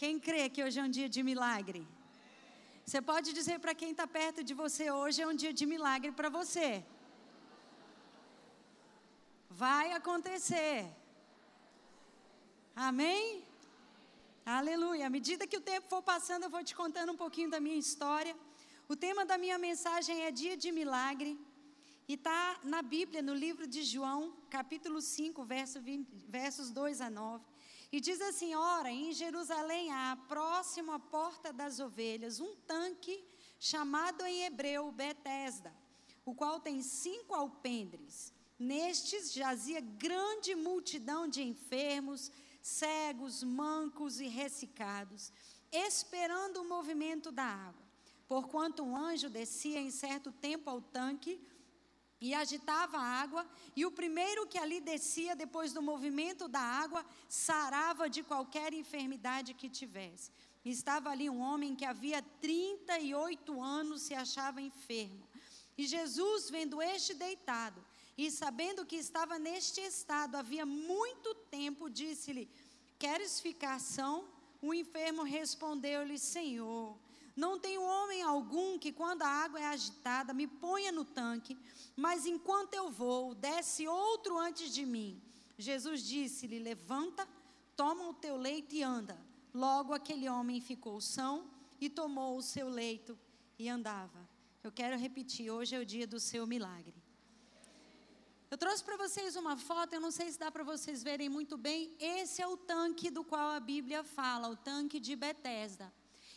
Quem crê que hoje é um dia de milagre? Você pode dizer para quem está perto de você: hoje é um dia de milagre para você. Vai acontecer. Amém? Aleluia. À medida que o tempo for passando, eu vou te contando um pouquinho da minha história. O tema da minha mensagem é Dia de Milagre. E está na Bíblia, no livro de João, capítulo 5, verso 20, versos 2 a 9. E diz assim: Ora, em Jerusalém há, próximo à porta das ovelhas, um tanque chamado em hebreu Betesda, o qual tem cinco alpendres. Nestes jazia grande multidão de enfermos, cegos, mancos e ressecados, esperando o movimento da água. Porquanto um anjo descia em certo tempo ao tanque e agitava a água, e o primeiro que ali descia depois do movimento da água sarava de qualquer enfermidade que tivesse. Estava ali um homem que havia 38 anos se achava enfermo. E Jesus, vendo este deitado, e sabendo que estava neste estado havia muito tempo, disse-lhe: Queres ficar são? O enfermo respondeu-lhe: Senhor, não tenho homem algum que, quando a água é agitada, me ponha no tanque, mas enquanto eu vou, desce outro antes de mim. Jesus disse-lhe: Levanta, toma o teu leito e anda. Logo aquele homem ficou são e tomou o seu leito e andava. Eu quero repetir: hoje é o dia do seu milagre. Eu trouxe para vocês uma foto, eu não sei se dá para vocês verem muito bem. Esse é o tanque do qual a Bíblia fala, o tanque de Betesda.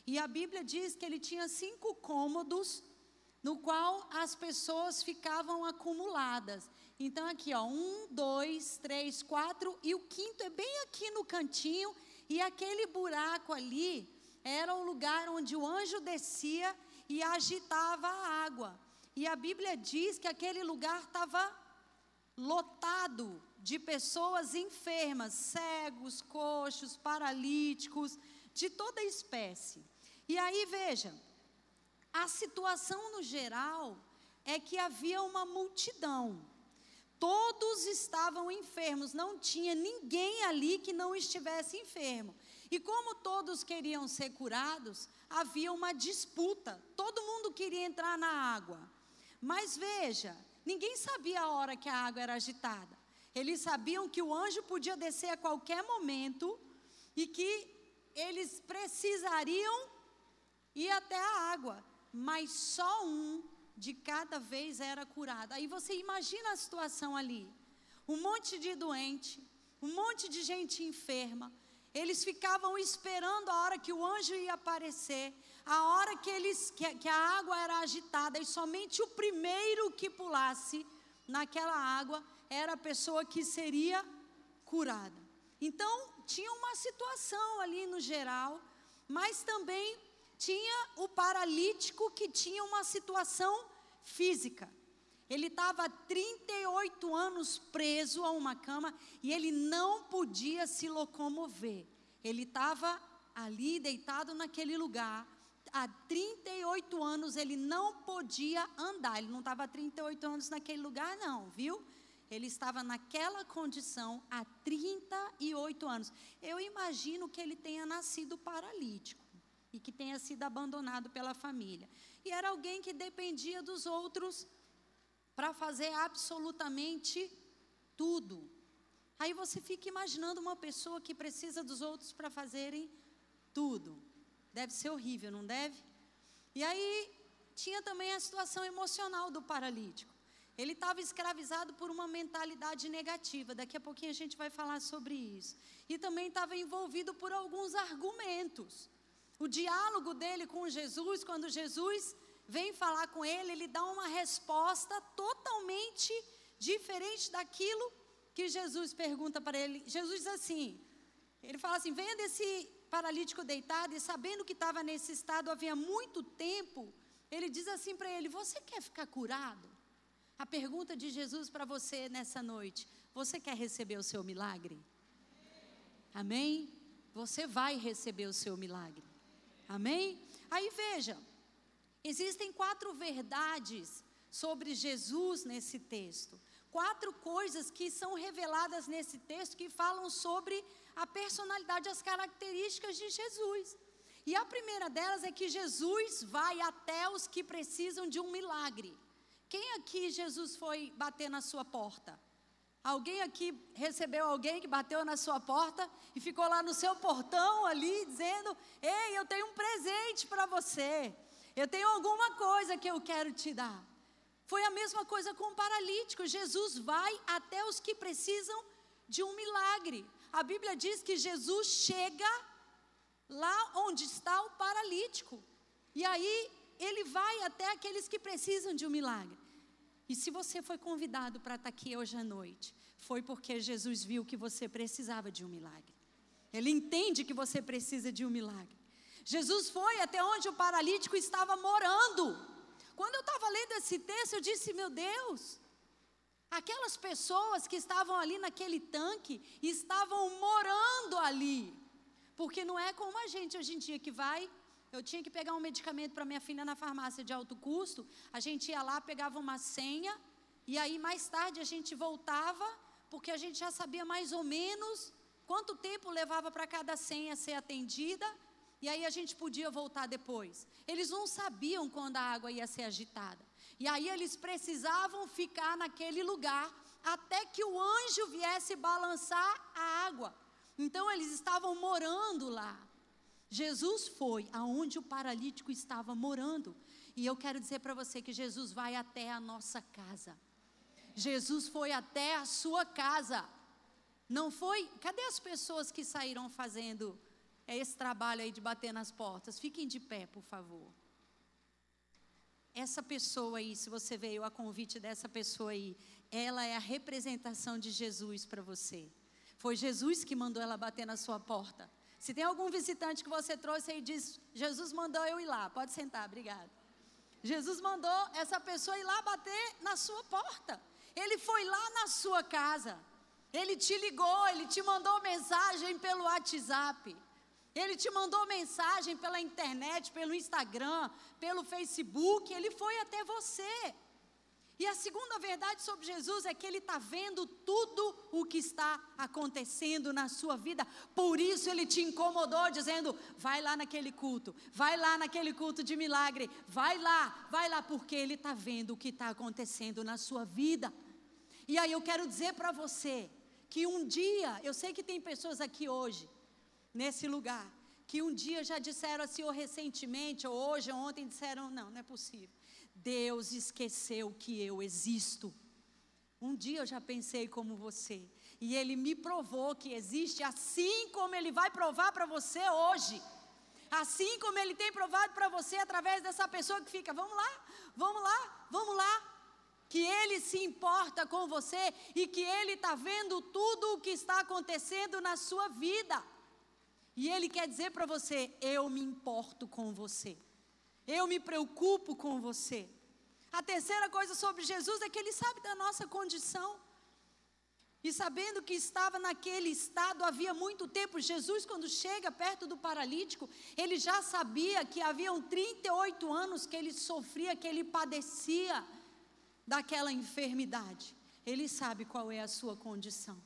E a Bíblia diz que ele tinha cinco cômodos no qual as pessoas ficavam acumuladas. Então aqui, ó, um, dois, três, quatro e o quinto é bem aqui no cantinho e aquele buraco ali era o lugar onde o anjo descia e agitava a água. E a Bíblia diz que aquele lugar estava lotado de pessoas enfermas, cegos, coxos, paralíticos, de toda espécie. E aí veja, a situação no geral é que havia uma multidão. Todos estavam enfermos, não tinha ninguém ali que não estivesse enfermo. E como todos queriam ser curados, havia uma disputa. Todo mundo queria entrar na água. Mas veja, Ninguém sabia a hora que a água era agitada. Eles sabiam que o anjo podia descer a qualquer momento e que eles precisariam ir até a água, mas só um de cada vez era curado. Aí você imagina a situação ali: um monte de doente, um monte de gente enferma. Eles ficavam esperando a hora que o anjo ia aparecer a hora que, eles, que, que a água era agitada e somente o primeiro que pulasse naquela água era a pessoa que seria curada. Então, tinha uma situação ali no geral, mas também tinha o paralítico que tinha uma situação física. Ele estava 38 anos preso a uma cama e ele não podia se locomover. Ele estava ali deitado naquele lugar há 38 anos ele não podia andar. Ele não estava há 38 anos naquele lugar, não, viu? Ele estava naquela condição há 38 anos. Eu imagino que ele tenha nascido paralítico e que tenha sido abandonado pela família. E era alguém que dependia dos outros para fazer absolutamente tudo. Aí você fica imaginando uma pessoa que precisa dos outros para fazerem tudo. Deve ser horrível, não deve? E aí tinha também a situação emocional do paralítico. Ele estava escravizado por uma mentalidade negativa. Daqui a pouquinho a gente vai falar sobre isso. E também estava envolvido por alguns argumentos. O diálogo dele com Jesus, quando Jesus vem falar com ele, ele dá uma resposta totalmente diferente daquilo que Jesus pergunta para ele. Jesus diz assim: ele fala assim: venha desse paralítico deitado e sabendo que estava nesse estado havia muito tempo, ele diz assim para ele: Você quer ficar curado? A pergunta de Jesus para você nessa noite: Você quer receber o seu milagre? Amém? Você vai receber o seu milagre. Amém? Aí veja, existem quatro verdades sobre Jesus nesse texto. quatro coisas que são reveladas nesse texto que falam sobre a personalidade, as características de Jesus. E a primeira delas é que Jesus vai até os que precisam de um milagre. Quem aqui Jesus foi bater na sua porta? Alguém aqui recebeu alguém que bateu na sua porta e ficou lá no seu portão ali dizendo: Ei, eu tenho um presente para você. Eu tenho alguma coisa que eu quero te dar. Foi a mesma coisa com o paralítico. Jesus vai até os que precisam de um milagre. A Bíblia diz que Jesus chega lá onde está o paralítico. E aí ele vai até aqueles que precisam de um milagre. E se você foi convidado para estar aqui hoje à noite, foi porque Jesus viu que você precisava de um milagre. Ele entende que você precisa de um milagre. Jesus foi até onde o paralítico estava morando. Quando eu estava lendo esse texto, eu disse: Meu Deus, aquelas pessoas que estavam ali naquele tanque estavam morando ali. Porque não é como a gente hoje em dia que vai eu tinha que pegar um medicamento para minha filha na farmácia de alto custo. A gente ia lá, pegava uma senha, e aí mais tarde a gente voltava, porque a gente já sabia mais ou menos quanto tempo levava para cada senha ser atendida, e aí a gente podia voltar depois. Eles não sabiam quando a água ia ser agitada. E aí eles precisavam ficar naquele lugar até que o anjo viesse balançar a água. Então eles estavam morando lá. Jesus foi aonde o paralítico estava morando. E eu quero dizer para você que Jesus vai até a nossa casa. Jesus foi até a sua casa. Não foi? Cadê as pessoas que saíram fazendo esse trabalho aí de bater nas portas? Fiquem de pé, por favor. Essa pessoa aí, se você veio a convite dessa pessoa aí, ela é a representação de Jesus para você. Foi Jesus que mandou ela bater na sua porta. Se tem algum visitante que você trouxe e diz, Jesus mandou eu ir lá, pode sentar, obrigado. Jesus mandou essa pessoa ir lá bater na sua porta. Ele foi lá na sua casa. Ele te ligou, ele te mandou mensagem pelo WhatsApp. Ele te mandou mensagem pela internet, pelo Instagram, pelo Facebook. Ele foi até você. E a segunda verdade sobre Jesus é que ele está vendo tudo o que está acontecendo na sua vida. Por isso ele te incomodou, dizendo: vai lá naquele culto, vai lá naquele culto de milagre, vai lá, vai lá, porque ele está vendo o que está acontecendo na sua vida. E aí eu quero dizer para você que um dia, eu sei que tem pessoas aqui hoje, nesse lugar, que um dia já disseram assim, ou recentemente, ou hoje, ou ontem, disseram: não, não é possível Deus esqueceu que eu existo. Um dia eu já pensei como você, e Ele me provou que existe, assim como Ele vai provar para você hoje. Assim como Ele tem provado para você através dessa pessoa que fica, vamos lá, vamos lá, vamos lá. Que Ele se importa com você e que Ele está vendo tudo o que está acontecendo na sua vida. E Ele quer dizer para você: eu me importo com você. Eu me preocupo com você. A terceira coisa sobre Jesus é que ele sabe da nossa condição. E sabendo que estava naquele estado havia muito tempo, Jesus, quando chega perto do paralítico, ele já sabia que haviam 38 anos que ele sofria, que ele padecia daquela enfermidade. Ele sabe qual é a sua condição,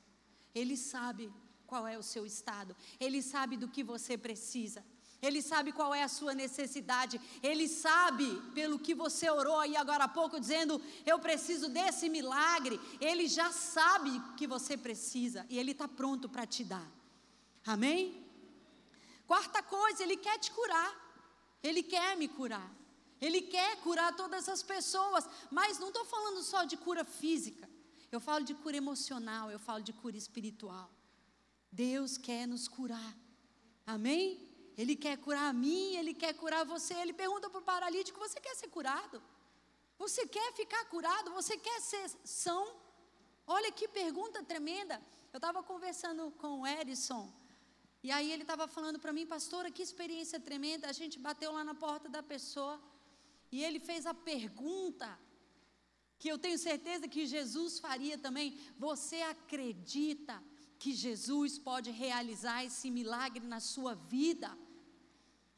ele sabe qual é o seu estado, ele sabe do que você precisa. Ele sabe qual é a sua necessidade. Ele sabe pelo que você orou aí agora há pouco, dizendo: Eu preciso desse milagre. Ele já sabe que você precisa e Ele está pronto para te dar. Amém? Quarta coisa, Ele quer te curar. Ele quer me curar. Ele quer curar todas as pessoas. Mas não estou falando só de cura física. Eu falo de cura emocional. Eu falo de cura espiritual. Deus quer nos curar. Amém? Ele quer curar a mim, ele quer curar você. Ele pergunta para o paralítico: Você quer ser curado? Você quer ficar curado? Você quer ser são? Olha que pergunta tremenda. Eu estava conversando com o Edson, e aí ele estava falando para mim, pastora, que experiência tremenda. A gente bateu lá na porta da pessoa, e ele fez a pergunta, que eu tenho certeza que Jesus faria também. Você acredita que Jesus pode realizar esse milagre na sua vida?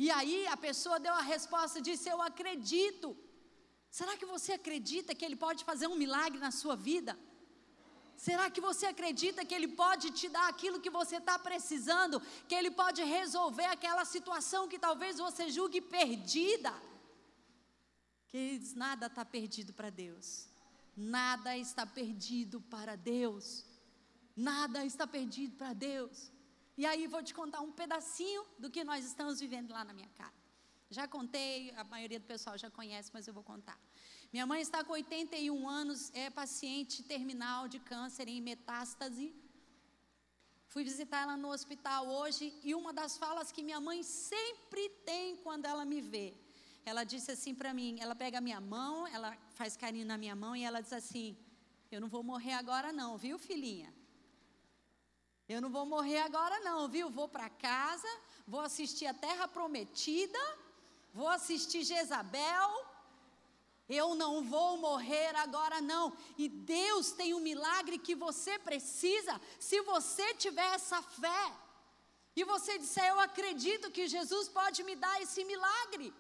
E aí a pessoa deu a resposta, disse: Eu acredito. Será que você acredita que Ele pode fazer um milagre na sua vida? Será que você acredita que Ele pode te dar aquilo que você está precisando? Que Ele pode resolver aquela situação que talvez você julgue perdida? Queridos, nada está perdido para Deus. Nada está perdido para Deus. Nada está perdido para Deus. E aí vou te contar um pedacinho do que nós estamos vivendo lá na minha casa. Já contei, a maioria do pessoal já conhece, mas eu vou contar. Minha mãe está com 81 anos, é paciente terminal de câncer em metástase. Fui visitar ela no hospital hoje e uma das falas que minha mãe sempre tem quando ela me vê, ela disse assim para mim, ela pega a minha mão, ela faz carinho na minha mão e ela diz assim: "Eu não vou morrer agora não, viu, filhinha? Eu não vou morrer agora não, viu? Vou para casa, vou assistir a Terra Prometida, vou assistir Jezabel, eu não vou morrer agora, não. E Deus tem um milagre que você precisa, se você tiver essa fé. E você disser: Eu acredito que Jesus pode me dar esse milagre.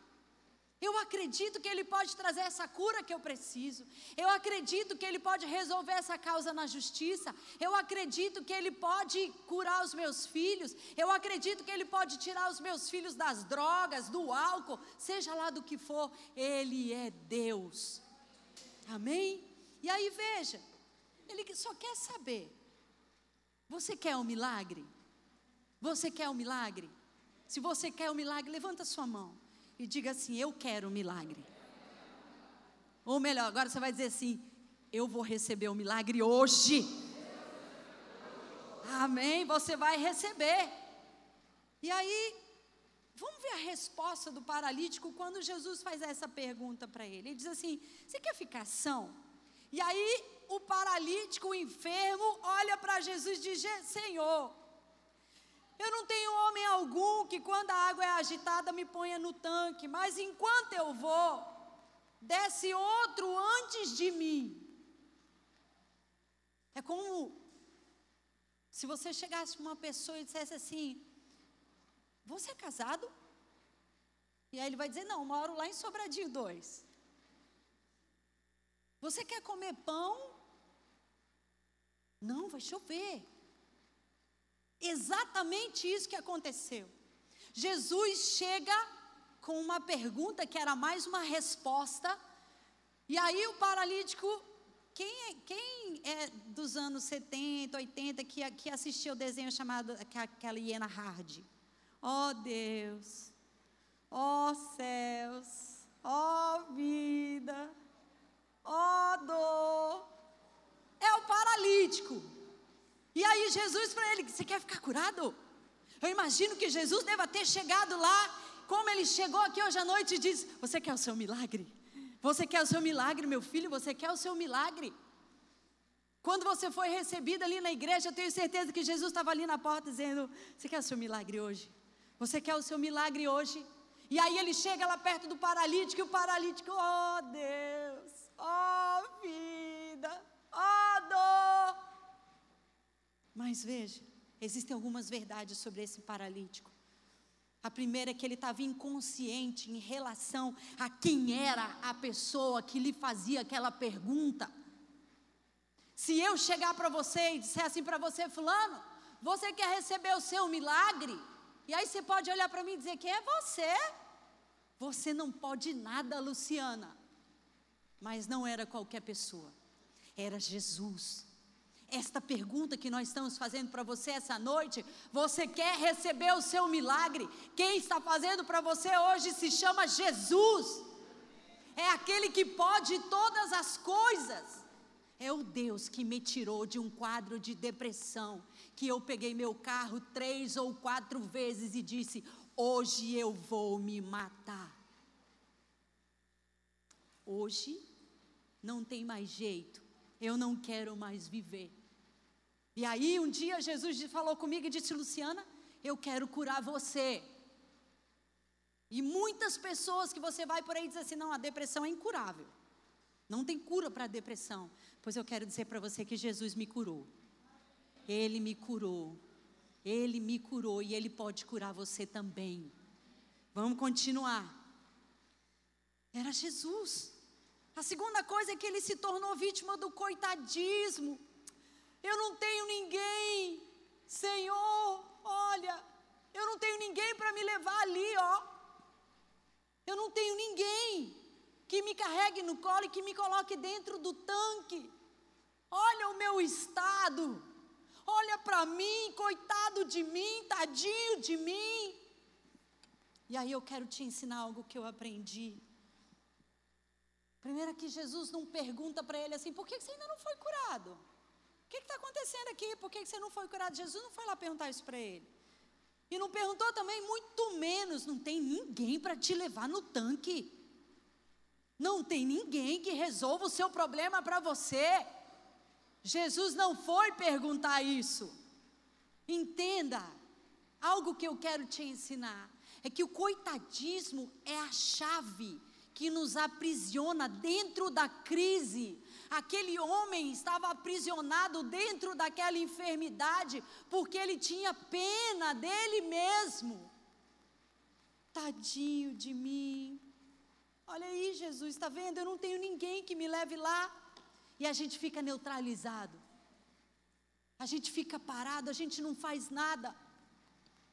Eu acredito que Ele pode trazer essa cura que eu preciso. Eu acredito que Ele pode resolver essa causa na justiça. Eu acredito que Ele pode curar os meus filhos. Eu acredito que Ele pode tirar os meus filhos das drogas, do álcool, seja lá do que for. Ele é Deus. Amém? E aí veja, Ele só quer saber: você quer um milagre? Você quer um milagre? Se você quer um milagre, levanta sua mão e diga assim: Eu quero um milagre. Ou melhor, agora você vai dizer assim: Eu vou receber o um milagre hoje. Amém? Você vai receber. E aí, vamos ver a resposta do paralítico quando Jesus faz essa pergunta para ele. Ele diz assim: Você quer ficar são? E aí, o paralítico, o enfermo, olha para Jesus e diz: Senhor, eu não tenho homem algum que, quando a água é agitada, me ponha no tanque, mas enquanto eu vou, desce outro antes de mim. É como se você chegasse para uma pessoa e dissesse assim: Você é casado? E aí ele vai dizer: Não, moro lá em Sobradinho 2. Você quer comer pão? Não, vai chover. Exatamente isso que aconteceu. Jesus chega com uma pergunta que era mais uma resposta, e aí o paralítico, quem é, quem é dos anos 70, 80 que, que assistiu o desenho chamado aquela hiena hard? Oh, Deus, oh, céus, oh, vida, ó dor. É o paralítico. E aí Jesus para ele, você quer ficar curado? Eu imagino que Jesus deva ter chegado lá, como ele chegou aqui hoje à noite e diz: Você quer o seu milagre? Você quer o seu milagre, meu filho? Você quer o seu milagre? Quando você foi recebido ali na igreja, eu tenho certeza que Jesus estava ali na porta dizendo: Você quer o seu milagre hoje? Você quer o seu milagre hoje? E aí ele chega lá perto do paralítico e o paralítico, oh Deus, oh vida, Mas veja, existem algumas verdades sobre esse paralítico. A primeira é que ele estava inconsciente em relação a quem era a pessoa que lhe fazia aquela pergunta. Se eu chegar para você e disser assim para você, Fulano, você quer receber o seu milagre? E aí você pode olhar para mim e dizer: Quem é você? Você não pode nada, Luciana. Mas não era qualquer pessoa, era Jesus esta pergunta que nós estamos fazendo para você essa noite. Você quer receber o seu milagre? Quem está fazendo para você hoje se chama Jesus. É aquele que pode todas as coisas. É o Deus que me tirou de um quadro de depressão, que eu peguei meu carro três ou quatro vezes e disse: Hoje eu vou me matar. Hoje não tem mais jeito, eu não quero mais viver. E aí um dia Jesus falou comigo e disse: Luciana, eu quero curar você. E muitas pessoas que você vai por aí dizem assim: não, a depressão é incurável. Não tem cura para a depressão. Pois eu quero dizer para você que Jesus me curou. Ele me curou. Ele me curou e Ele pode curar você também. Vamos continuar. Era Jesus. A segunda coisa é que ele se tornou vítima do coitadismo. Eu não tenho ninguém, Senhor, olha, eu não tenho ninguém para me levar ali, ó. Eu não tenho ninguém que me carregue no colo e que me coloque dentro do tanque. Olha o meu estado. Olha para mim, coitado de mim, tadinho de mim. E aí eu quero te ensinar algo que eu aprendi. Primeiro que Jesus não pergunta para ele assim, por que você ainda não foi curado? O que está acontecendo aqui? Por que você não foi curado? Jesus não foi lá perguntar isso para ele. E não perguntou também, muito menos, não tem ninguém para te levar no tanque. Não tem ninguém que resolva o seu problema para você. Jesus não foi perguntar isso. Entenda, algo que eu quero te ensinar é que o coitadismo é a chave que nos aprisiona dentro da crise. Aquele homem estava aprisionado dentro daquela enfermidade porque ele tinha pena dele mesmo. Tadinho de mim. Olha aí, Jesus, está vendo? Eu não tenho ninguém que me leve lá. E a gente fica neutralizado. A gente fica parado, a gente não faz nada.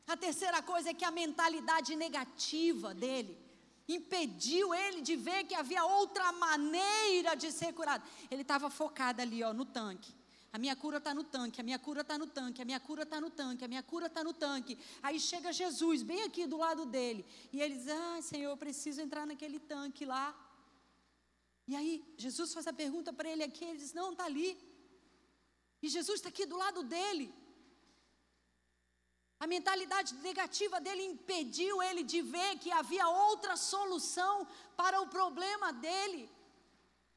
A terceira coisa é que a mentalidade negativa dele impediu ele de ver que havia outra maneira de ser curado. Ele estava focado ali, ó, no tanque. A minha cura está no tanque, a minha cura está no tanque, a minha cura está no tanque, a minha cura está no tanque. Aí chega Jesus, bem aqui do lado dele. E ele diz: Ah, Senhor, eu preciso entrar naquele tanque lá. E aí Jesus faz a pergunta para ele aqui, ele diz: Não, está ali. E Jesus está aqui do lado dele. A mentalidade negativa dele impediu ele de ver que havia outra solução para o problema dele.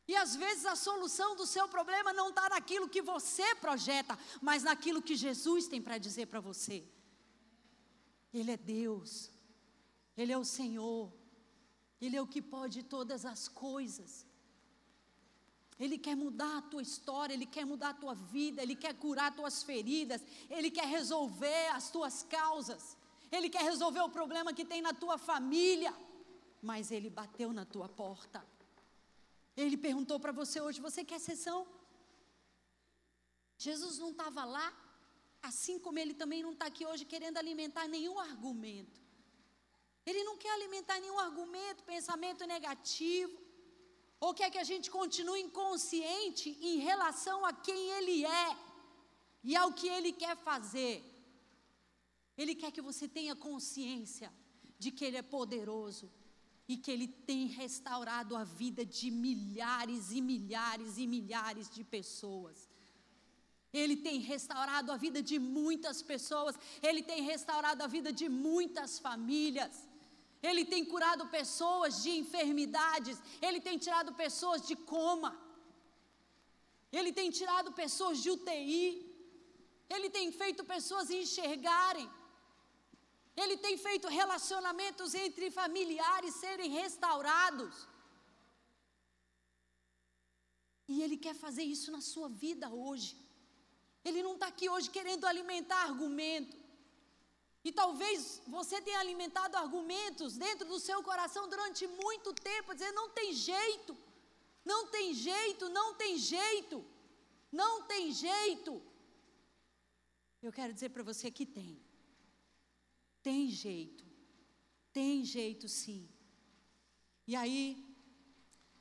E às vezes a solução do seu problema não está naquilo que você projeta, mas naquilo que Jesus tem para dizer para você. Ele é Deus, Ele é o Senhor, Ele é o que pode todas as coisas. Ele quer mudar a tua história, Ele quer mudar a tua vida, Ele quer curar tuas feridas, Ele quer resolver as tuas causas, Ele quer resolver o problema que tem na tua família. Mas Ele bateu na tua porta. Ele perguntou para você hoje: você quer sessão? Jesus não estava lá, assim como Ele também não está aqui hoje querendo alimentar nenhum argumento. Ele não quer alimentar nenhum argumento, pensamento negativo. Ou quer que a gente continue inconsciente em relação a quem Ele é e ao que Ele quer fazer? Ele quer que você tenha consciência de que Ele é poderoso e que Ele tem restaurado a vida de milhares e milhares e milhares de pessoas. Ele tem restaurado a vida de muitas pessoas, Ele tem restaurado a vida de muitas famílias. Ele tem curado pessoas de enfermidades, ele tem tirado pessoas de coma, ele tem tirado pessoas de UTI, ele tem feito pessoas enxergarem, ele tem feito relacionamentos entre familiares serem restaurados. E ele quer fazer isso na sua vida hoje. Ele não está aqui hoje querendo alimentar argumento. E talvez você tenha alimentado argumentos dentro do seu coração durante muito tempo, dizendo: não tem jeito, não tem jeito, não tem jeito, não tem jeito. Eu quero dizer para você que tem. Tem jeito, tem jeito sim. E aí,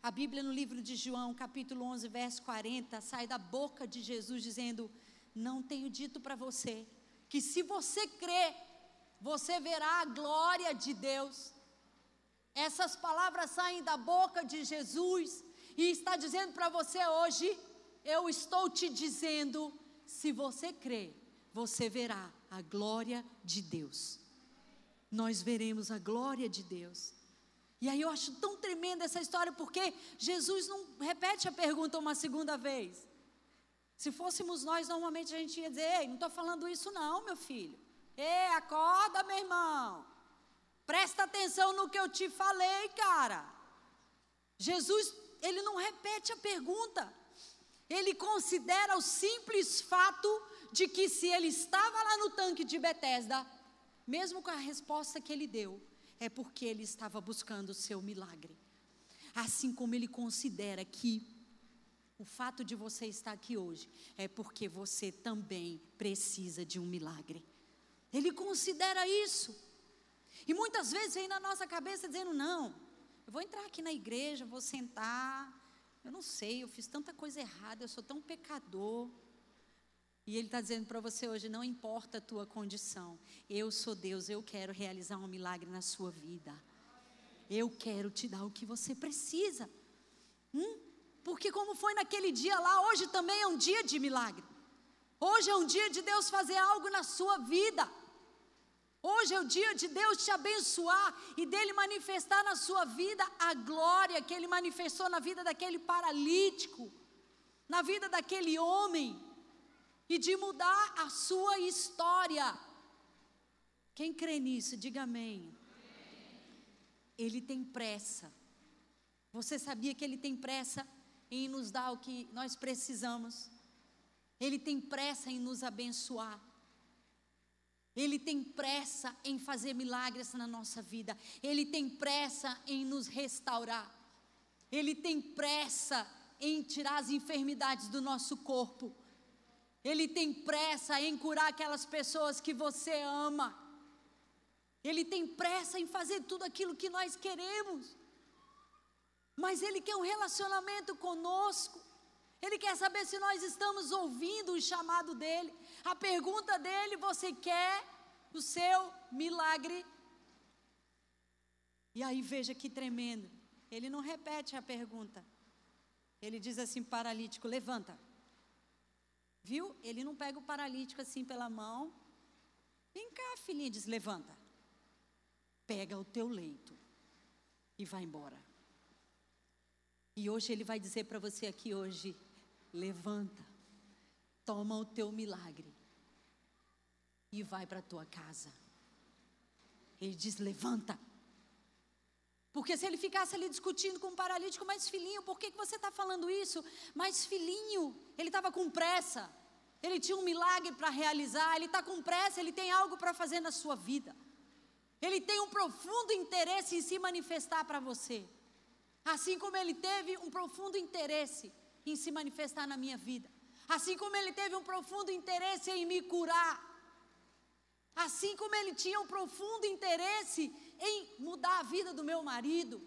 a Bíblia no livro de João, capítulo 11, verso 40, sai da boca de Jesus dizendo: Não tenho dito para você que se você crer, você verá a glória de Deus. Essas palavras saem da boca de Jesus e está dizendo para você hoje: eu estou te dizendo, se você crer, você verá a glória de Deus. Nós veremos a glória de Deus. E aí eu acho tão tremenda essa história, porque Jesus não repete a pergunta uma segunda vez. Se fôssemos nós, normalmente a gente ia dizer: Ei, não estou falando isso, não, meu filho. Ei, acorda, meu irmão. Presta atenção no que eu te falei, cara. Jesus, ele não repete a pergunta. Ele considera o simples fato de que se ele estava lá no tanque de Betesda, mesmo com a resposta que ele deu, é porque ele estava buscando o seu milagre. Assim como ele considera que O fato de você estar aqui hoje é porque você também precisa de um milagre. Ele considera isso. E muitas vezes vem na nossa cabeça dizendo: não, eu vou entrar aqui na igreja, vou sentar. Eu não sei, eu fiz tanta coisa errada, eu sou tão pecador. E Ele está dizendo para você hoje: não importa a tua condição, eu sou Deus, eu quero realizar um milagre na sua vida. Eu quero te dar o que você precisa. Hum? Porque, como foi naquele dia lá, hoje também é um dia de milagre. Hoje é um dia de Deus fazer algo na sua vida. Hoje é o dia de Deus te abençoar e dele manifestar na sua vida a glória que ele manifestou na vida daquele paralítico, na vida daquele homem, e de mudar a sua história. Quem crê nisso, diga amém. Ele tem pressa. Você sabia que ele tem pressa em nos dar o que nós precisamos? Ele tem pressa em nos abençoar. Ele tem pressa em fazer milagres na nossa vida. Ele tem pressa em nos restaurar. Ele tem pressa em tirar as enfermidades do nosso corpo. Ele tem pressa em curar aquelas pessoas que você ama. Ele tem pressa em fazer tudo aquilo que nós queremos. Mas Ele quer um relacionamento conosco. Ele quer saber se nós estamos ouvindo o chamado dele. A pergunta dele: você quer o seu milagre? E aí veja que tremendo. Ele não repete a pergunta. Ele diz assim: paralítico, levanta. Viu? Ele não pega o paralítico assim pela mão. Vem cá, filhinha, diz: levanta. Pega o teu leito e vai embora. E hoje ele vai dizer para você aqui hoje: levanta, toma o teu milagre e vai para a tua casa. Ele diz: levanta. Porque se ele ficasse ali discutindo com o paralítico, mas filhinho, por que, que você está falando isso? Mas filhinho, ele estava com pressa, ele tinha um milagre para realizar, ele está com pressa, ele tem algo para fazer na sua vida. Ele tem um profundo interesse em se manifestar para você. Assim como ele teve um profundo interesse em se manifestar na minha vida. Assim como ele teve um profundo interesse em me curar. Assim como ele tinha um profundo interesse em mudar a vida do meu marido,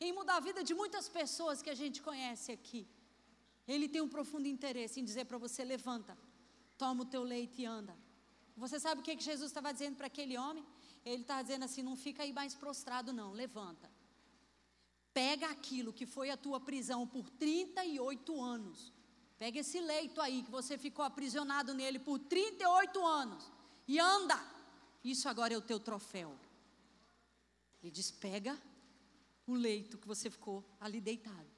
em mudar a vida de muitas pessoas que a gente conhece aqui. Ele tem um profundo interesse em dizer para você: levanta, toma o teu leite e anda. Você sabe o que, que Jesus estava dizendo para aquele homem? Ele estava dizendo assim: não fica aí mais prostrado, não, levanta. Pega aquilo que foi a tua prisão por 38 anos. Pega esse leito aí que você ficou aprisionado nele por 38 anos e anda. Isso agora é o teu troféu. Ele diz: pega o leito que você ficou ali deitado.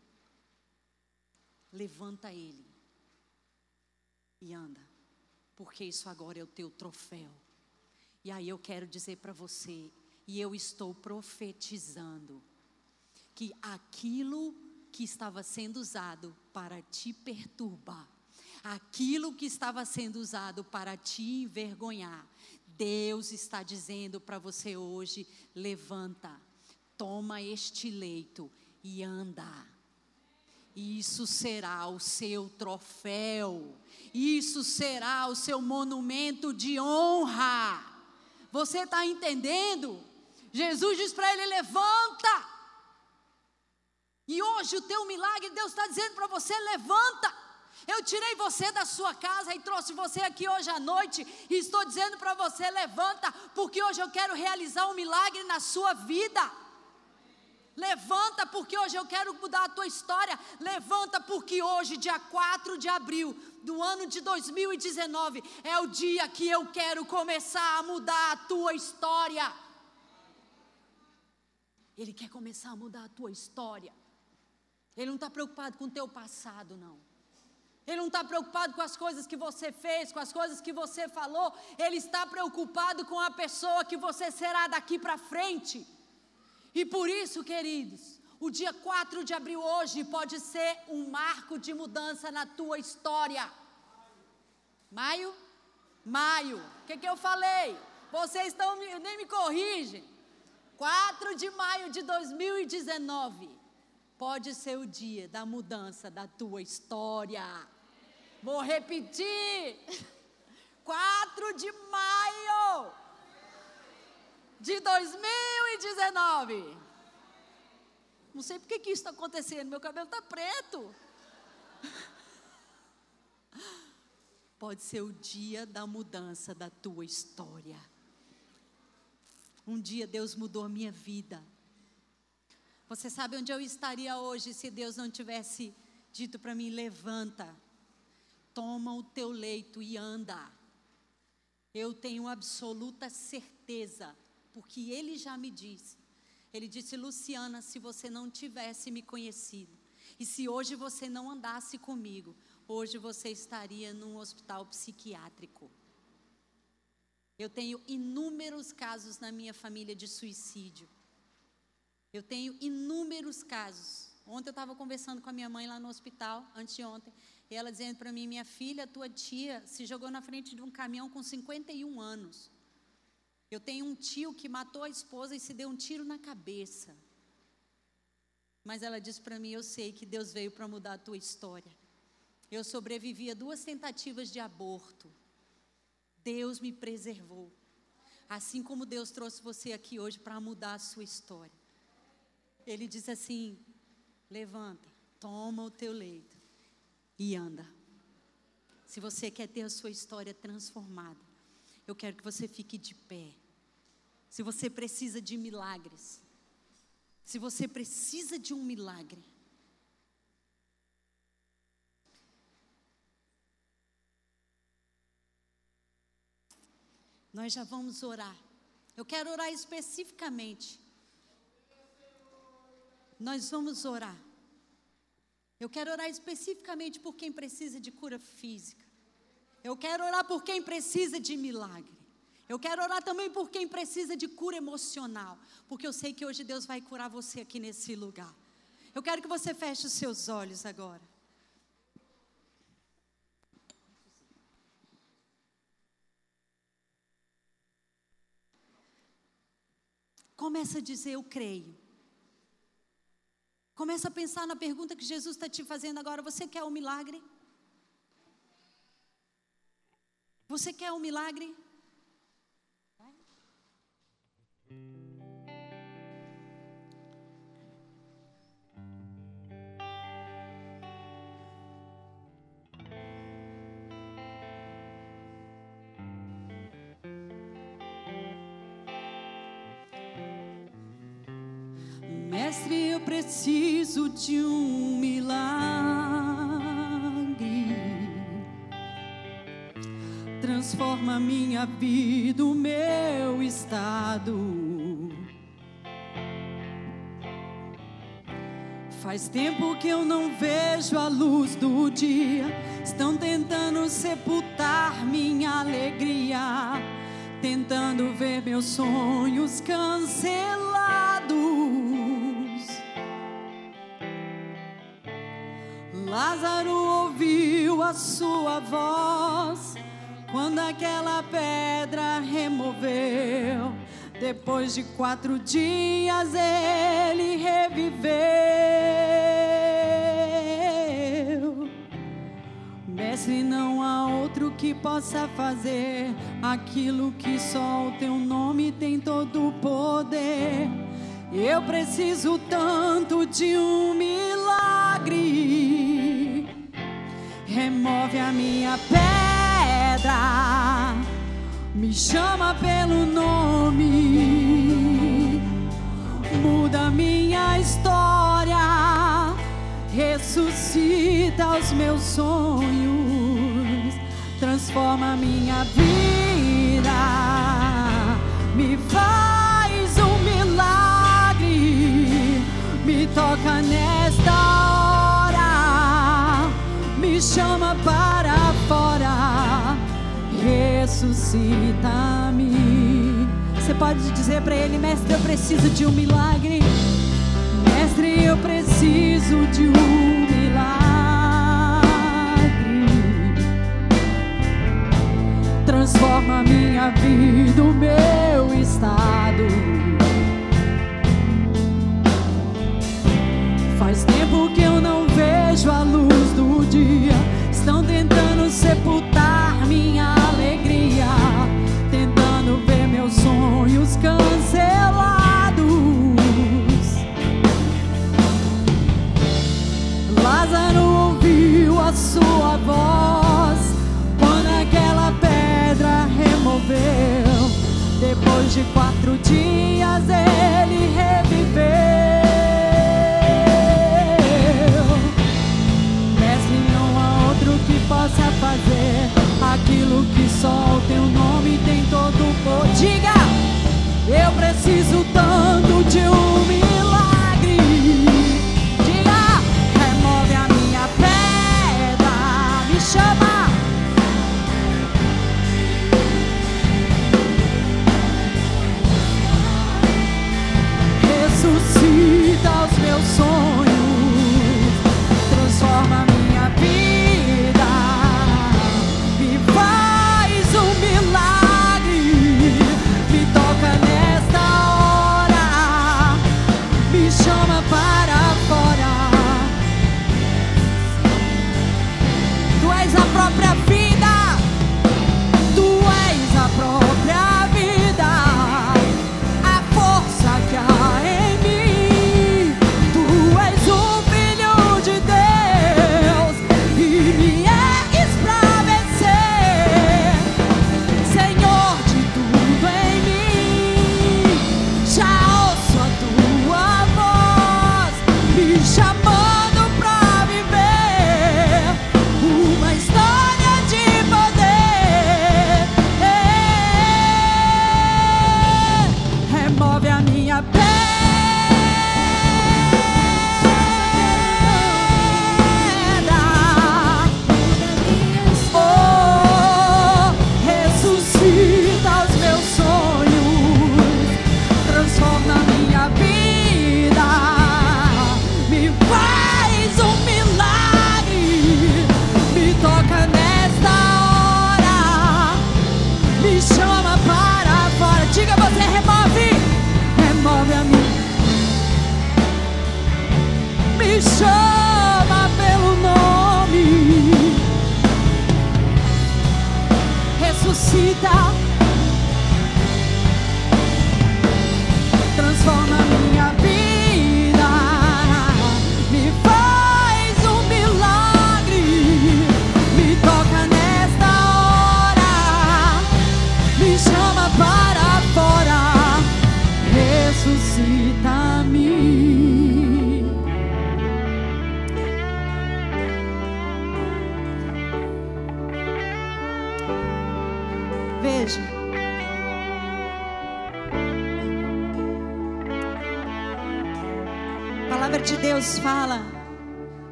Levanta ele e anda, porque isso agora é o teu troféu. E aí eu quero dizer para você, e eu estou profetizando que aquilo que estava sendo usado para te perturbar, aquilo que estava sendo usado para te envergonhar, Deus está dizendo para você hoje: levanta, toma este leito e anda. Isso será o seu troféu, isso será o seu monumento de honra. Você está entendendo? Jesus diz para ele: levanta, e hoje o teu milagre, Deus está dizendo para você: levanta. Eu tirei você da sua casa e trouxe você aqui hoje à noite e estou dizendo para você: levanta, porque hoje eu quero realizar um milagre na sua vida. Levanta, porque hoje eu quero mudar a tua história. Levanta, porque hoje, dia 4 de abril do ano de 2019, é o dia que eu quero começar a mudar a tua história. Ele quer começar a mudar a tua história. Ele não está preocupado com o teu passado, não. Ele não está preocupado com as coisas que você fez, com as coisas que você falou. Ele está preocupado com a pessoa que você será daqui para frente. E por isso, queridos, o dia 4 de abril hoje pode ser um marco de mudança na tua história. Maio? Maio. O que, que eu falei? Vocês estão, nem me corrigem. 4 de maio de 2019 pode ser o dia da mudança da tua história. Vou repetir. 4 de maio de 2019. Não sei por que isso está acontecendo, meu cabelo está preto. Pode ser o dia da mudança da tua história. Um dia Deus mudou a minha vida. Você sabe onde eu estaria hoje se Deus não tivesse dito para mim: levanta, toma o teu leito e anda. Eu tenho absoluta certeza, porque Ele já me disse. Ele disse: Luciana, se você não tivesse me conhecido, e se hoje você não andasse comigo, hoje você estaria num hospital psiquiátrico. Eu tenho inúmeros casos na minha família de suicídio. Eu tenho inúmeros casos. Ontem eu estava conversando com a minha mãe lá no hospital, anteontem, e ela dizendo para mim: minha filha, tua tia, se jogou na frente de um caminhão com 51 anos. Eu tenho um tio que matou a esposa e se deu um tiro na cabeça. Mas ela disse para mim: Eu sei que Deus veio para mudar a tua história. Eu sobrevivi a duas tentativas de aborto. Deus me preservou. Assim como Deus trouxe você aqui hoje para mudar a sua história. Ele diz assim: Levanta, toma o teu leito e anda. Se você quer ter a sua história transformada, eu quero que você fique de pé. Se você precisa de milagres, se você precisa de um milagre, nós já vamos orar. Eu quero orar especificamente. Nós vamos orar. Eu quero orar especificamente por quem precisa de cura física. Eu quero orar por quem precisa de milagre. Eu quero orar também por quem precisa de cura emocional, porque eu sei que hoje Deus vai curar você aqui nesse lugar. Eu quero que você feche os seus olhos agora. Começa a dizer eu creio. Começa a pensar na pergunta que Jesus está te fazendo agora. Você quer um milagre? Você quer um milagre? Mestre, eu preciso de um milagre. Transforma minha vida, o meu estado. Faz tempo que eu não vejo a luz do dia. Estão tentando sepultar minha alegria, tentando ver meus sonhos cancelados. Lázaro ouviu a sua voz quando aquela pedra removeu. Depois de quatro dias ele reviveu. Mestre, não há outro que possa fazer aquilo que só o teu nome tem todo o poder. Eu preciso tanto de um milagre remove a minha pedra, me chama pelo nome, muda minha história, ressuscita os meus sonhos, transforma minha vida, capacita-me. Você pode dizer para ele, mestre, eu preciso de um milagre. Mestre, eu preciso de um milagre. Transforma minha vida, o meu estado. Faz tempo que eu não vejo a luz do dia. Estão tentando sepultar só o teu nome tem todo o poder. Diga, eu preciso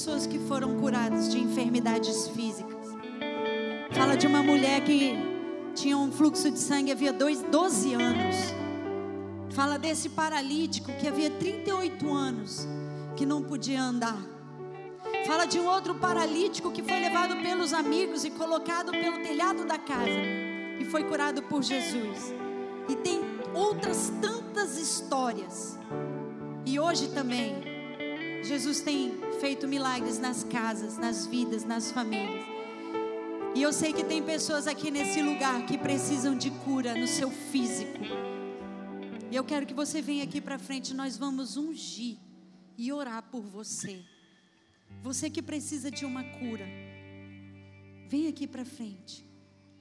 pessoas que foram curadas de enfermidades físicas. Fala de uma mulher que tinha um fluxo de sangue havia dois, 12 anos. Fala desse paralítico que havia 38 anos que não podia andar. Fala de um outro paralítico que foi levado pelos amigos e colocado pelo telhado da casa e foi curado por Jesus. E tem outras tantas histórias. E hoje também, Jesus tem feito milagres nas casas, nas vidas, nas famílias. E eu sei que tem pessoas aqui nesse lugar que precisam de cura no seu físico. E eu quero que você venha aqui para frente, nós vamos ungir e orar por você. Você que precisa de uma cura, vem aqui para frente.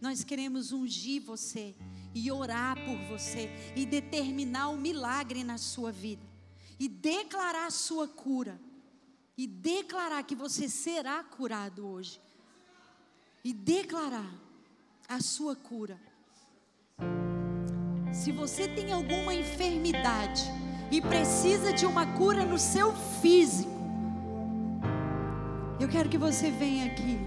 Nós queremos ungir você e orar por você e determinar o milagre na sua vida e declarar a sua cura e declarar que você será curado hoje e declarar a sua cura. Se você tem alguma enfermidade e precisa de uma cura no seu físico, eu quero que você venha aqui.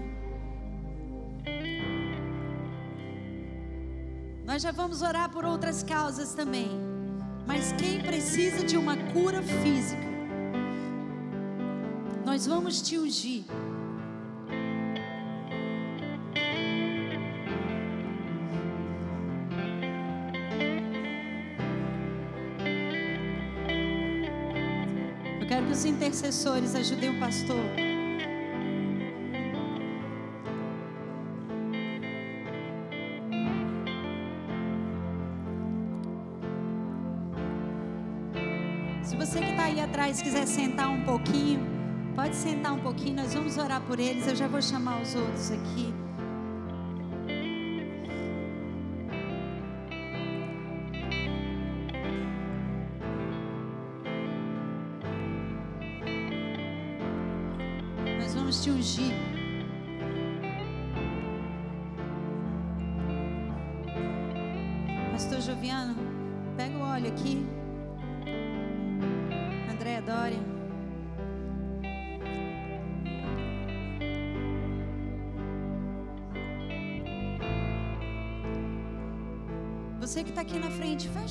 Nós já vamos orar por outras causas também. Mas quem precisa de uma cura física, nós vamos te ungir. Eu quero que os intercessores ajudem o pastor. Atrás quiser sentar um pouquinho, pode sentar um pouquinho, nós vamos orar por eles. Eu já vou chamar os outros aqui.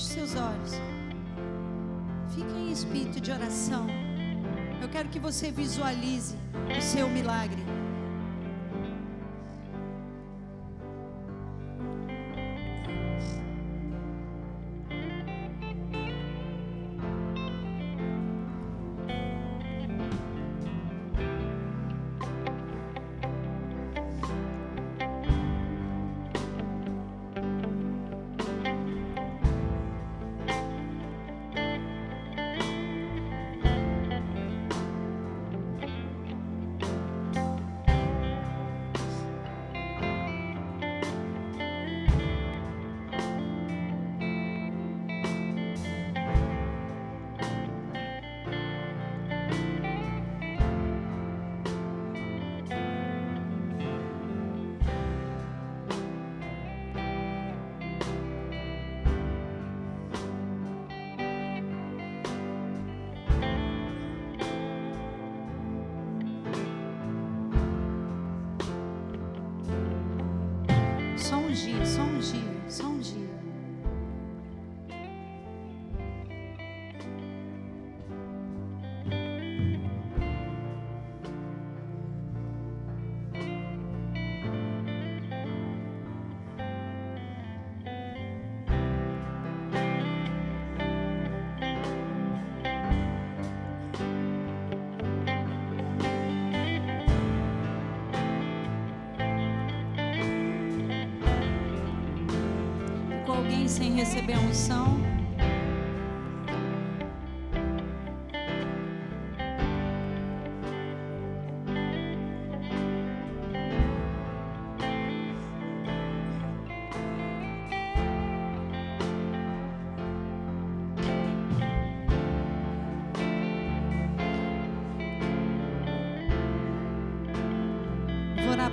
Feche seus olhos. Fique em espírito de oração. Eu quero que você visualize o seu milagre.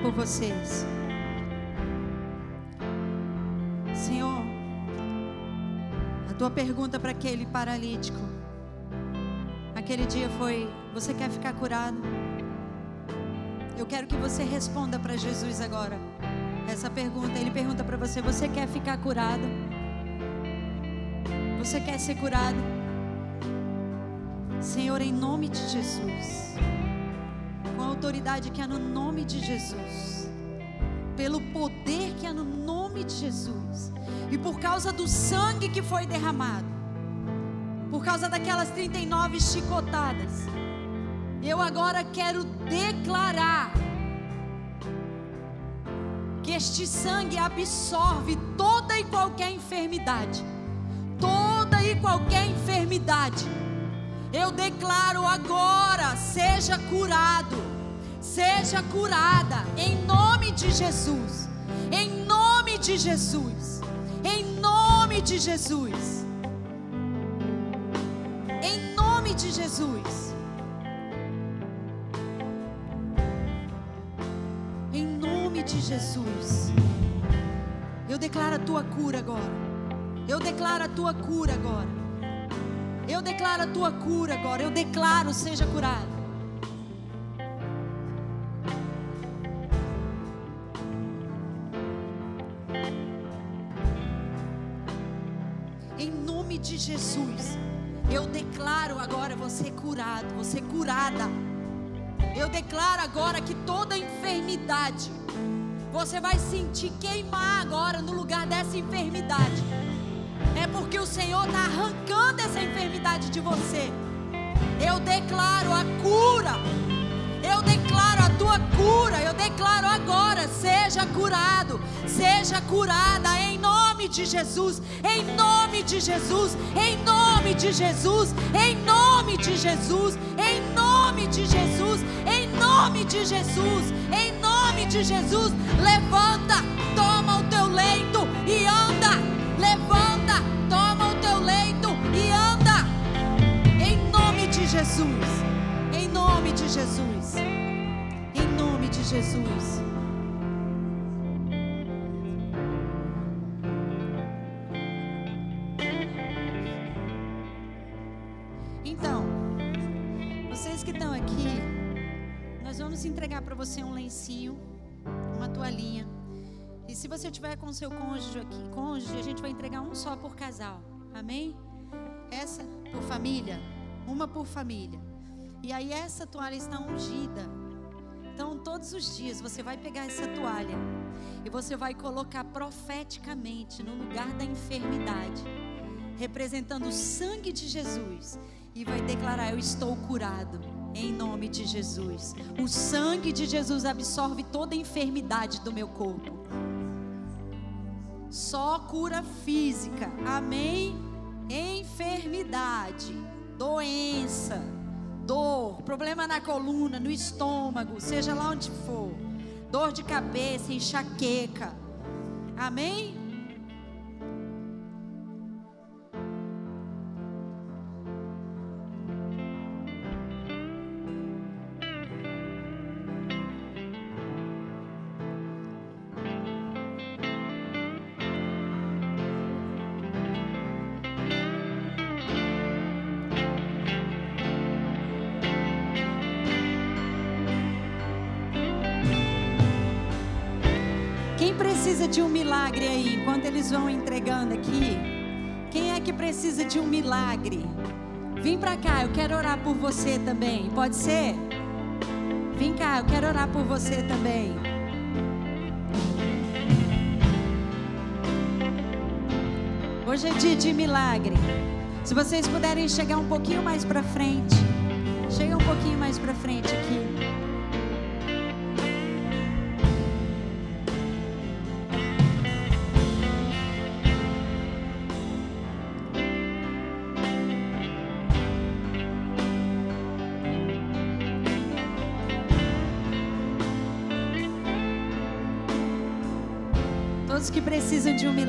Por vocês. tua pergunta para aquele paralítico. Aquele dia foi: Você quer ficar curado? Eu quero que você responda para Jesus agora. Essa pergunta, ele pergunta para você: Você quer ficar curado? Você quer ser curado? Senhor, em nome de Jesus, a autoridade que há no nome de Jesus, pelo poder que há no nome de Jesus, e por causa do sangue que foi derramado, por causa daquelas 39 chicotadas, eu agora quero declarar que este sangue absorve toda e qualquer enfermidade. Toda e qualquer enfermidade. Eu declaro agora: seja curado, seja curada, em nome de Jesus. Em nome de Jesus. Em nome de Jesus. Em nome de Jesus. de Jesus. Eu declaro a tua cura agora. Eu declaro a tua cura agora. Eu declaro a tua cura agora. Eu declaro, seja curado. Jesus, eu declaro agora você curado, você curada. Eu declaro agora que toda enfermidade você vai sentir queimar agora no lugar dessa enfermidade. É porque o Senhor está arrancando essa enfermidade de você. Eu declaro a cura. Eu declaro a tua cura. Eu declaro agora: seja curado, seja curada em nome de Jesus. Em nome de Jesus. Em nome de Jesus. Em nome de Jesus. Em nome de Jesus. Em nome de Jesus. Em nome de Jesus. Levanta, toma o teu leito e anda. Levanta, toma o teu leito e anda. Em nome de Jesus. Em nome de Jesus. Em nome de Jesus. Vamos entregar para você um lencinho, uma toalhinha. E se você tiver com seu cônjuge aqui, cônjuge, a gente vai entregar um só por casal. Amém? Essa por família, uma por família. E aí essa toalha está ungida. Então todos os dias você vai pegar essa toalha e você vai colocar profeticamente no lugar da enfermidade, representando o sangue de Jesus e vai declarar: Eu estou curado. Em nome de Jesus. O sangue de Jesus absorve toda enfermidade do meu corpo. Só cura física. Amém? Enfermidade, doença, dor, problema na coluna, no estômago, seja lá onde for. Dor de cabeça, enxaqueca. Amém? Precisa de um milagre? Vem para cá, eu quero orar por você também. Pode ser? Vem cá, eu quero orar por você também. Hoje é dia de milagre. Se vocês puderem chegar um pouquinho mais para frente. Chega um pouquinho mais para frente aqui.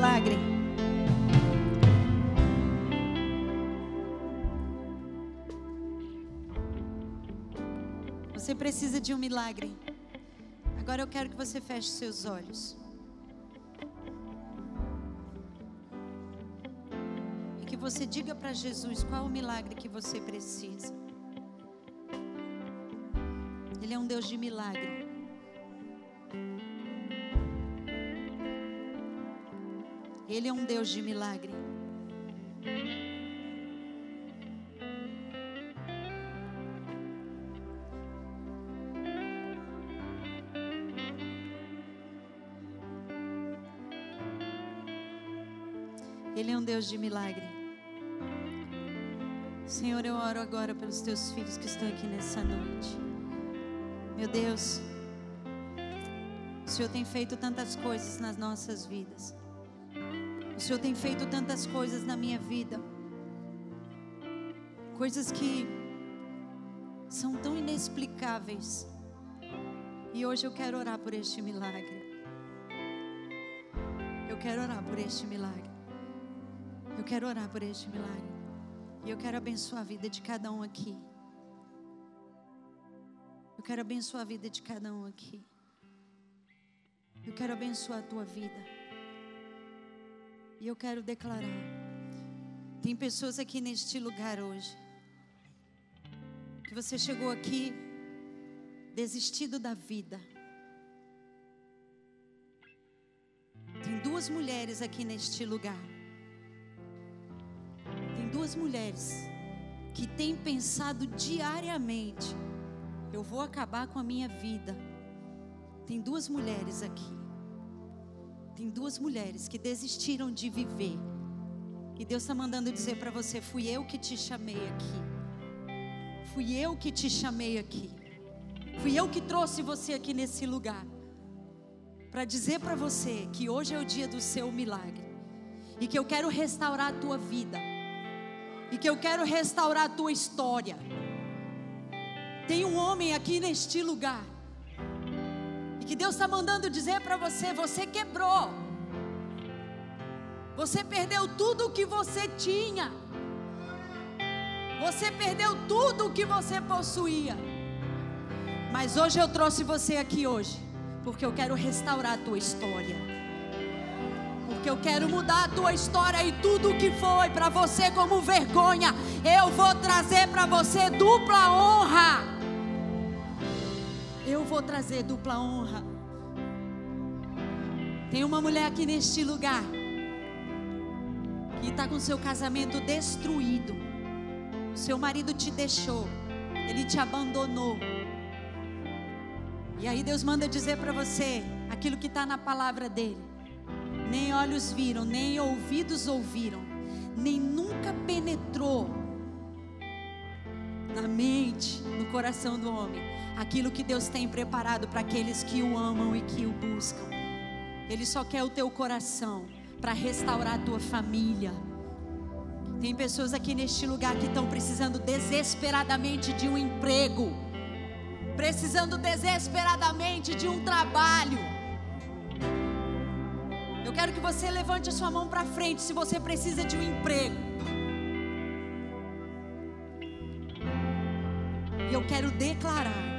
milagre. Você precisa de um milagre. Agora eu quero que você feche seus olhos. E que você diga para Jesus qual o milagre que você precisa. Ele é um Deus de milagre. Ele é um Deus de milagre. Ele é um Deus de milagre. Senhor, eu oro agora pelos teus filhos que estão aqui nessa noite. Meu Deus, o Senhor tem feito tantas coisas nas nossas vidas. O Senhor tem feito tantas coisas na minha vida. Coisas que são tão inexplicáveis. E hoje eu quero orar por este milagre. Eu quero orar por este milagre. Eu quero orar por este milagre. E eu quero abençoar a vida de cada um aqui. Eu quero abençoar a vida de cada um aqui. Eu quero abençoar a tua vida. E eu quero declarar: tem pessoas aqui neste lugar hoje. Que você chegou aqui desistido da vida. Tem duas mulheres aqui neste lugar duas mulheres que têm pensado diariamente: eu vou acabar com a minha vida. Tem duas mulheres aqui. Tem duas mulheres que desistiram de viver. E Deus está mandando dizer para você: fui eu que te chamei aqui. Fui eu que te chamei aqui. Fui eu que trouxe você aqui nesse lugar. Para dizer para você que hoje é o dia do seu milagre. E que eu quero restaurar a tua vida e que eu quero restaurar a tua história. Tem um homem aqui neste lugar, que Deus está mandando dizer para você: você quebrou, você perdeu tudo o que você tinha, você perdeu tudo o que você possuía, mas hoje eu trouxe você aqui hoje, porque eu quero restaurar a tua história. Porque eu quero mudar a tua história e tudo que foi para você como vergonha, eu vou trazer para você dupla honra. Eu vou trazer dupla honra. Tem uma mulher aqui neste lugar que está com seu casamento destruído. Seu marido te deixou, ele te abandonou. E aí Deus manda dizer para você aquilo que está na palavra dele nem olhos viram, nem ouvidos ouviram, nem nunca penetrou na mente, no coração do homem, aquilo que Deus tem preparado para aqueles que o amam e que o buscam. Ele só quer o teu coração para restaurar a tua família. Tem pessoas aqui neste lugar que estão precisando desesperadamente de um emprego, precisando desesperadamente de um trabalho eu quero que você levante a sua mão para frente se você precisa de um emprego. E eu quero declarar.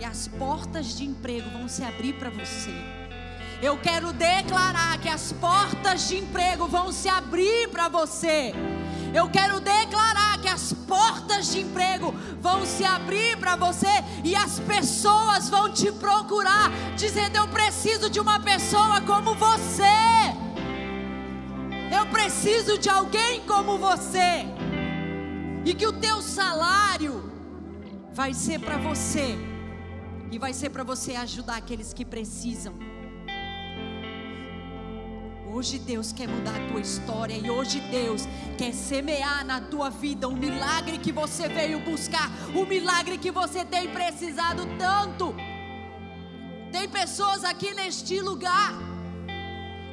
E as portas de emprego vão se abrir para você. Eu quero declarar que as portas de emprego vão se abrir para você. Eu quero declarar que as portas de emprego vão se abrir para você e as pessoas vão te procurar, dizendo: Eu preciso de uma pessoa como você. Eu preciso de alguém como você. E que o teu salário vai ser para você, e vai ser para você ajudar aqueles que precisam. Hoje Deus quer mudar a tua história e hoje Deus quer semear na tua vida o milagre que você veio buscar, o milagre que você tem precisado tanto. Tem pessoas aqui neste lugar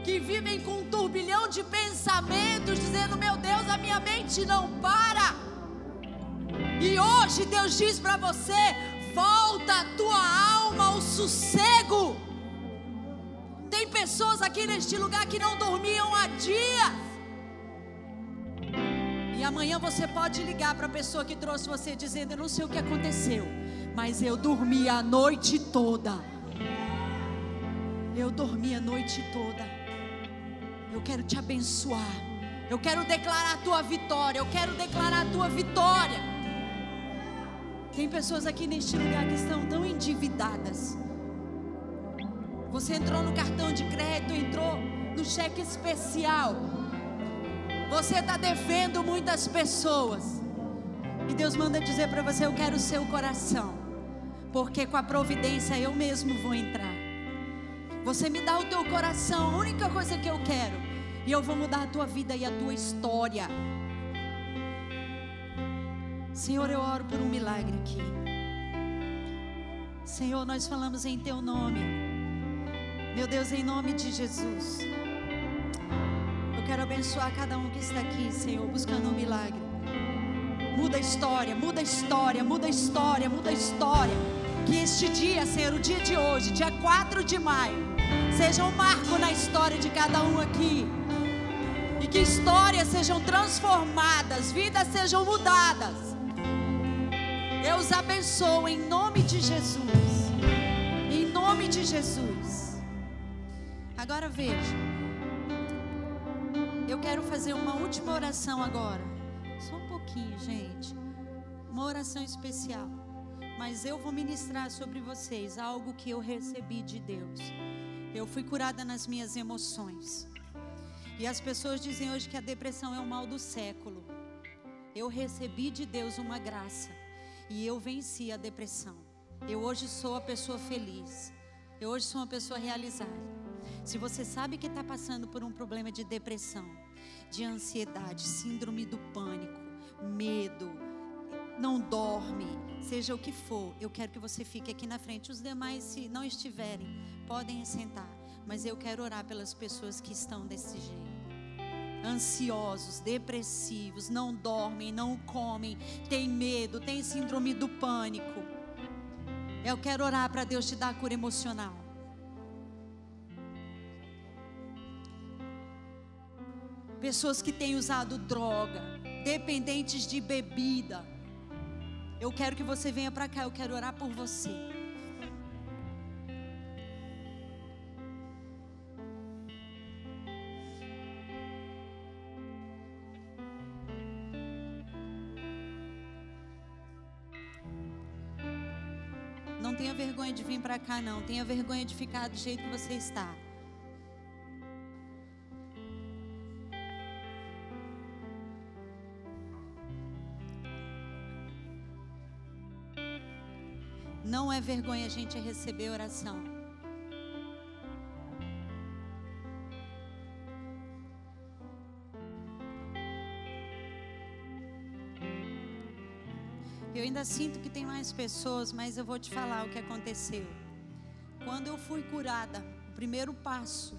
que vivem com um turbilhão de pensamentos, dizendo: Meu Deus, a minha mente não para. E hoje Deus diz para você: volta a tua alma ao sossego. Tem pessoas aqui neste lugar que não dormiam há dias. E amanhã você pode ligar para a pessoa que trouxe você dizendo: Eu não sei o que aconteceu, mas eu dormi a noite toda. Eu dormi a noite toda. Eu quero te abençoar. Eu quero declarar a tua vitória. Eu quero declarar a tua vitória. Tem pessoas aqui neste lugar que estão tão endividadas. Você entrou no cartão de crédito, entrou no cheque especial. Você está devendo muitas pessoas. E Deus manda dizer para você: Eu quero o seu coração. Porque com a providência eu mesmo vou entrar. Você me dá o teu coração, a única coisa que eu quero. E eu vou mudar a tua vida e a tua história. Senhor, eu oro por um milagre aqui. Senhor, nós falamos em Teu nome. Meu Deus, em nome de Jesus. Eu quero abençoar cada um que está aqui, Senhor, buscando um milagre. Muda a história, muda a história, muda a história, muda a história. Que este dia, Senhor, o dia de hoje, dia 4 de maio, seja um marco na história de cada um aqui. E que histórias sejam transformadas, vidas sejam mudadas. Eu os abençoo em nome de Jesus. Em nome de Jesus. Agora veja. Eu quero fazer uma última oração agora. Só um pouquinho, gente. Uma oração especial. Mas eu vou ministrar sobre vocês algo que eu recebi de Deus. Eu fui curada nas minhas emoções. E as pessoas dizem hoje que a depressão é o mal do século. Eu recebi de Deus uma graça e eu venci a depressão. Eu hoje sou a pessoa feliz. Eu hoje sou uma pessoa realizada. Se você sabe que está passando por um problema de depressão, de ansiedade, síndrome do pânico, medo, não dorme, seja o que for, eu quero que você fique aqui na frente. Os demais, se não estiverem, podem sentar. Mas eu quero orar pelas pessoas que estão desse jeito ansiosos, depressivos, não dormem, não comem, têm medo, têm síndrome do pânico. Eu quero orar para Deus te dar cura emocional. Pessoas que têm usado droga, dependentes de bebida. Eu quero que você venha para cá, eu quero orar por você. Tenha vergonha de vir para cá, não. Tenha vergonha de ficar do jeito que você está. Não é vergonha a gente receber oração. Ainda sinto que tem mais pessoas, mas eu vou te falar o que aconteceu. Quando eu fui curada, o primeiro passo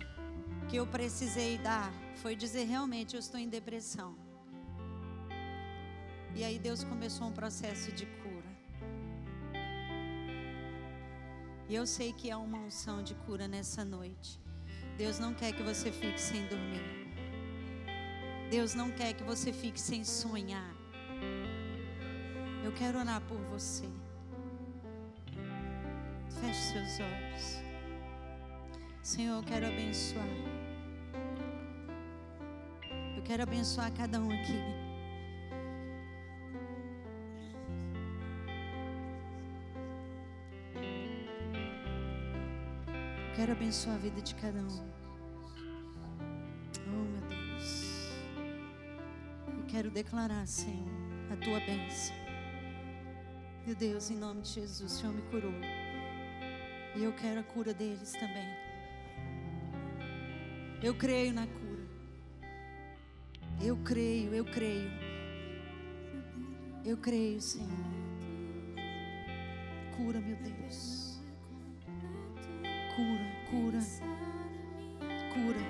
que eu precisei dar foi dizer realmente eu estou em depressão. E aí Deus começou um processo de cura. E eu sei que há uma unção de cura nessa noite. Deus não quer que você fique sem dormir. Deus não quer que você fique sem sonhar. Eu quero orar por você. Feche seus olhos. Senhor, eu quero abençoar. Eu quero abençoar cada um aqui. Eu quero abençoar a vida de cada um. Oh, meu Deus. Eu quero declarar, Senhor, a tua bênção. Meu Deus, em nome de Jesus, o Senhor me curou. E eu quero a cura deles também. Eu creio na cura. Eu creio, eu creio. Eu creio, Senhor. Cura, meu Deus. Cura, cura. Cura.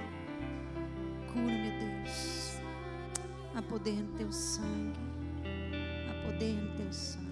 Cura, meu Deus. Há poder no teu sangue. Há poder no teu sangue.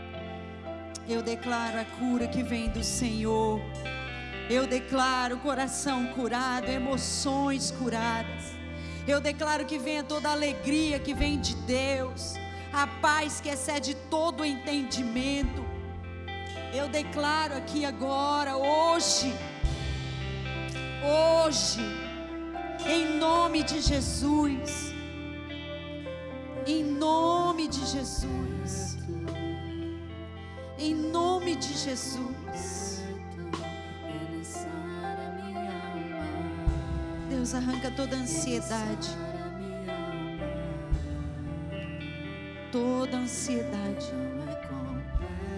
Eu declaro a cura que vem do Senhor. Eu declaro coração curado, emoções curadas. Eu declaro que venha toda a alegria que vem de Deus, a paz que excede todo o entendimento. Eu declaro aqui agora, hoje, hoje, em nome de Jesus, em nome de Jesus, Jesus. Deus arranca toda ansiedade, toda ansiedade,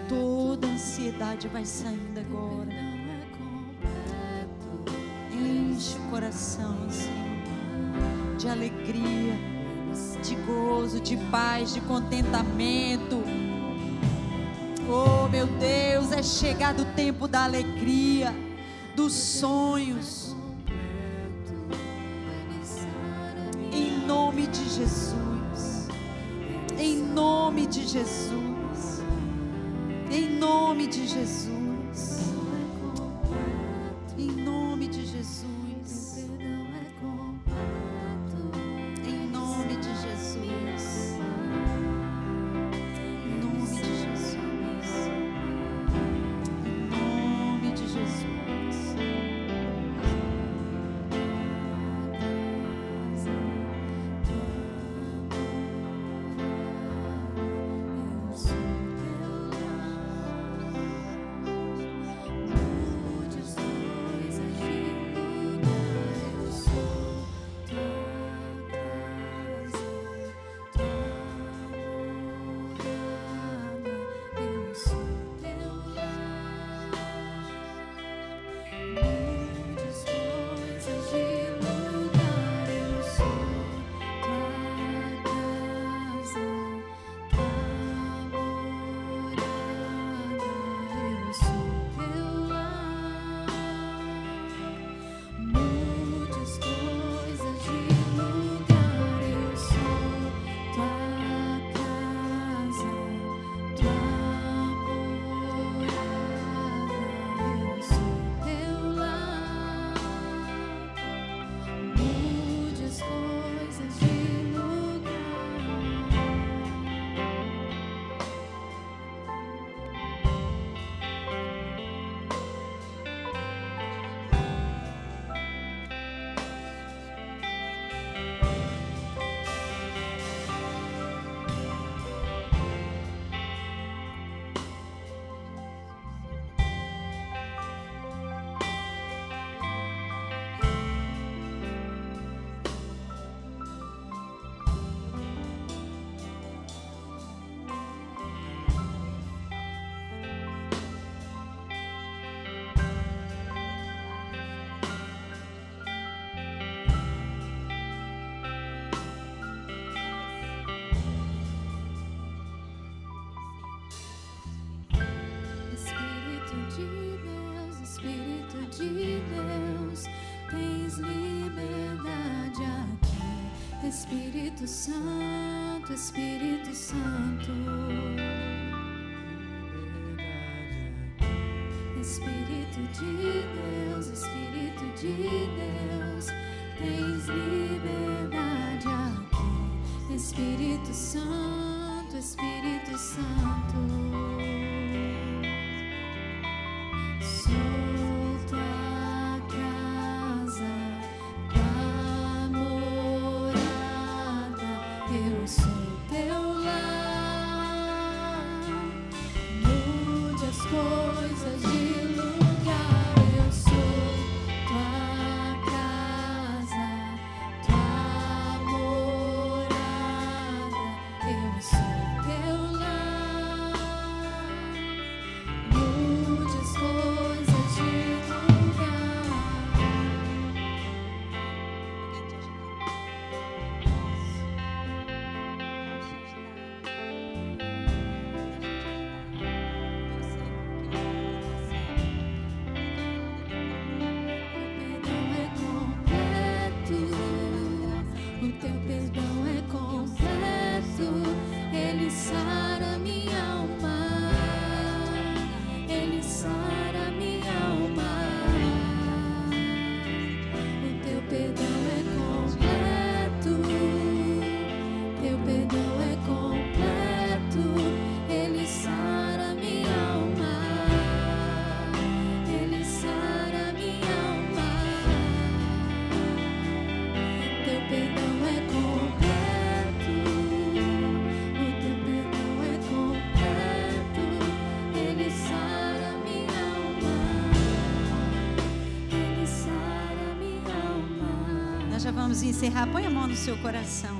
toda ansiedade vai saindo agora. Enche o coração, Senhor, de alegria, de gozo, de paz, de contentamento. Oh, meu Deus, é chegado o tempo da alegria, dos sonhos. Em nome de Jesus. Em nome de Jesus. Em nome de Jesus. Espírito Santo, Espírito Santo. Espírito de Deus, Espírito de Deus, tens liberdade aqui. Espírito Santo, Espírito Santo. Vamos encerrar. Põe a mão no seu coração.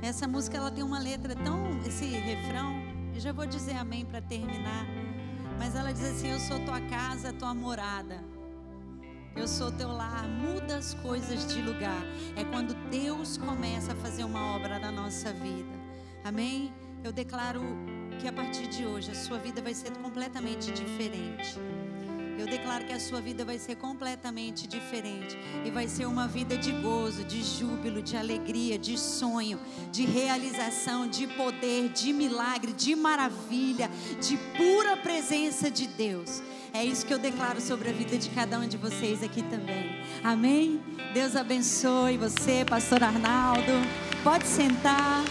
Essa música ela tem uma letra tão esse refrão. Eu já vou dizer amém para terminar. Mas ela diz assim: Eu sou tua casa, tua morada. Eu sou teu lar, muda as coisas de lugar. É quando Deus começa a fazer uma obra na nossa vida. Amém? Eu declaro que a partir de hoje a sua vida vai ser completamente diferente. Eu declaro que a sua vida vai ser completamente diferente e vai ser uma vida de gozo, de júbilo, de alegria, de sonho, de realização, de poder, de milagre, de maravilha, de pura presença de Deus. É isso que eu declaro sobre a vida de cada um de vocês aqui também. Amém? Deus abençoe você, Pastor Arnaldo. Pode sentar.